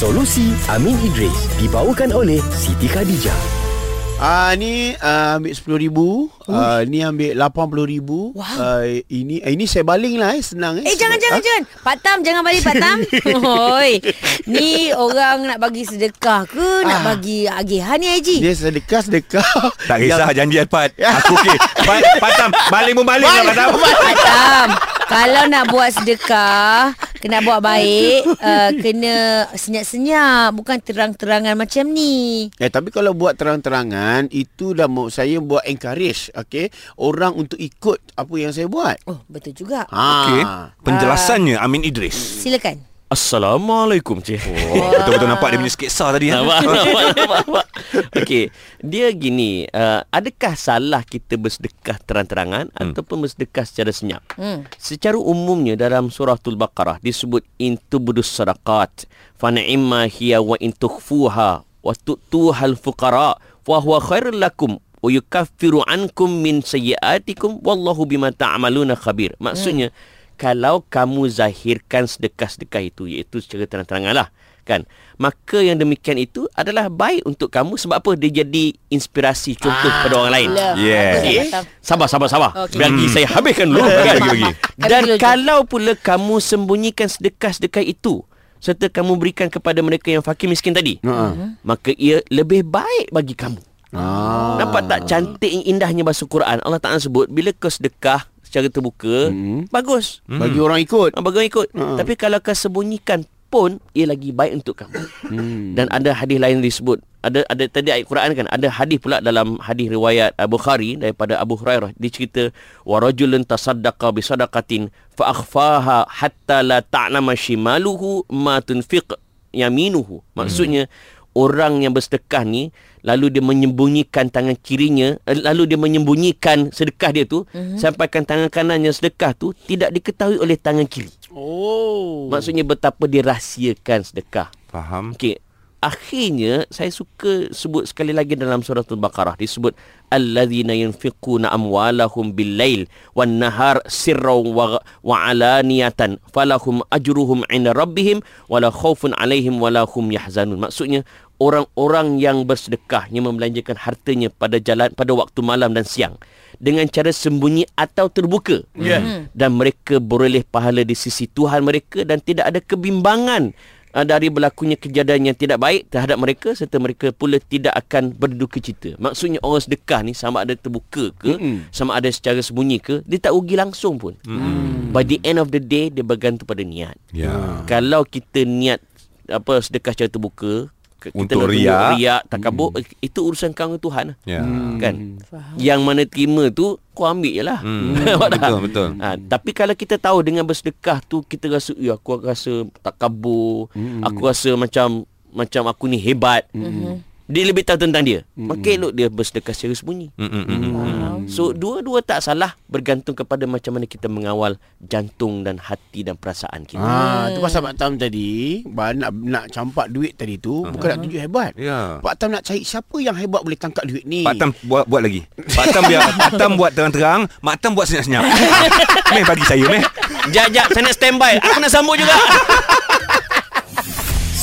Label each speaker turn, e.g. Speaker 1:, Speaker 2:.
Speaker 1: Solusi Amin Idris dibawakan oleh Siti Khadijah.
Speaker 2: Ah ni uh, ambil RM10,000 uh, Ni ambil RM80,000
Speaker 3: Wow.
Speaker 2: uh, Ini uh, ini saya baling lah eh Senang eh
Speaker 3: Eh jangan
Speaker 2: Sebab-
Speaker 3: jangan
Speaker 2: Ah,
Speaker 3: jangan. Pak Tam jangan balik Pak Tam. Hoi. Ni orang nak bagi sedekah ke nak
Speaker 2: Ah.
Speaker 3: bagi agihan ni Haji?
Speaker 2: Dia sedekah-sedekah
Speaker 4: Tak kisah
Speaker 2: Yang-
Speaker 4: janji Pat Aku okey Pat, Patam Baling pun baling lah Patam
Speaker 3: Pak Tam, kalau nak buat sedekah, kena buat baik, uh, kena senyap-senyap, bukan terang-terangan macam ni.
Speaker 2: Eh tapi kalau buat terang-terangan itu dah mau saya buat encourage okey orang untuk ikut apa yang saya buat.
Speaker 3: Oh, betul juga.
Speaker 2: Ha.
Speaker 4: Okey Penjelasannya Amin Idris
Speaker 3: Silakan.
Speaker 5: Assalamualaikum cik.
Speaker 4: Oh, Betul-betul nampak dia punya sketsa tadi ya?
Speaker 5: Nampak, nampak, nampak, nampak. Okey, dia gini, uh, adakah salah kita bersedekah terang-terangan hmm. ataupun bersedekah secara senyap?
Speaker 3: Hmm.
Speaker 5: Secara umumnya dalam suratul Baqarah disebut in tubdus sadaqat fa ni'ma hiya wa in tukhfuha wa tu'tuhal fuqara fa huwa khairul lakum wa yukaffiru ankum min sayyiatikum wallahu bima ta'maluna khabir. Maksudnya hmm. Kalau kamu zahirkan sedekah-sedekah itu iaitu secara terang-terangan lah kan maka yang demikian itu adalah baik untuk kamu sebab apa dia jadi inspirasi contoh
Speaker 2: Ah,
Speaker 5: pada orang lain
Speaker 3: Lah,
Speaker 4: Yes.
Speaker 3: Tam.
Speaker 5: Sabar, sabar, sabar. Okay. Biar hmm. saya habiskan dulu.
Speaker 4: Bagi,
Speaker 5: kan?
Speaker 4: bagi, bagi.
Speaker 5: Dan kalau pula kamu sembunyikan sedekah-sedekah itu serta kamu berikan kepada mereka yang fakir miskin tadi,
Speaker 2: Ha.
Speaker 5: maka ia lebih baik bagi kamu.
Speaker 2: Ah.
Speaker 5: Nampak tak cantik indahnya bahasa Quran? Allah Taala sebut bila kau sedekah secara terbuka,
Speaker 2: Hmm.
Speaker 5: bagus.
Speaker 2: Bagi orang ikut.
Speaker 5: Ah, Bagi orang ikut.
Speaker 2: Ha.
Speaker 5: Tapi kalau kau sembunyikan pun ia lagi baik untuk kamu.
Speaker 2: Hmm.
Speaker 5: Dan ada hadis lain disebut ada ada tadi ayat Quran kan ada hadis pula dalam hadis riwayat Abu Bukhari daripada Abu Hurairah dia cerita wa rajulun tasaddaqa bi sadaqatin fa akhfaha hatta la ta'lama shimaluhu ma tunfiq yaminuhu maksudnya orang yang bersedekah ni lalu dia menyembunyikan tangan kirinya eh, lalu dia menyembunyikan sedekah dia tu mm-hmm. sampaikan tangan kanannya sedekah tu tidak diketahui oleh tangan kiri
Speaker 2: Oh.
Speaker 5: maksudnya betapa dirahsiakan sedekah
Speaker 4: Faham
Speaker 5: Okey. Akhirnya saya suka sebut sekali lagi dalam surah Al-Baqarah disebut allazina yunfiquna amwalahum bil-lail wan-nahar sirran wa, wa alaniyatan falahum ajruhum 'inda rabbihim wala khaufun 'alaihim wala hum yahzanun. Maksudnya orang-orang yang bersedekah yang membelanjakan hartanya pada jalan pada waktu malam dan siang dengan cara sembunyi atau terbuka.
Speaker 2: Yeah.
Speaker 5: Dan mereka beroleh pahala di sisi Tuhan mereka dan tidak ada kebimbangan uh, dari berlakunya kejadian yang tidak baik terhadap mereka serta mereka pula tidak akan berduka cita. Maksudnya orang sedekah ni sama ada terbuka ke,
Speaker 2: Mm-mm.
Speaker 5: sama ada secara sembunyi ke, dia tak rugi langsung pun.
Speaker 4: Mm.
Speaker 5: By the end of the day dia bergantung pada niat.
Speaker 4: Ya
Speaker 5: Kalau kita niat apa sedekah secara terbuka, kita
Speaker 4: Untuk
Speaker 5: nak
Speaker 4: riak.
Speaker 5: riak takabur hmm. itu urusan kau dengan Tuhan lah.
Speaker 4: Ya
Speaker 5: kan
Speaker 3: Faham.
Speaker 5: yang mana terima tu kau ambil je lah
Speaker 4: Hmm, betul, betul.
Speaker 5: ha, tapi kalau kita tahu dengan bersedekah tu kita rasa ya aku rasa tak kabur
Speaker 2: Hmm.
Speaker 5: aku rasa macam macam aku ni hebat
Speaker 3: Mhm.
Speaker 5: Dia lebih tahu tentang dia maka elok dia bersedekah secara sembunyi. So dua-dua tak salah bergantung kepada macam mana kita mengawal jantung dan hati dan perasaan kita.
Speaker 2: Ah, tu pasal Pak Tam tadi nak nak campak duit tadi tu bukan nak tunjuk hebat.
Speaker 4: Ya
Speaker 2: Pak Tam nak cari siapa yang hebat boleh tangkap duit ni.
Speaker 4: Pak Tam buat buat lagi. Pak Tam biar Pak Tam buat terang-terang, Mak Tam buat senyap-senyap. meh bagi saya meh.
Speaker 5: Jap jap saya nak standby. Aku nak sambut juga.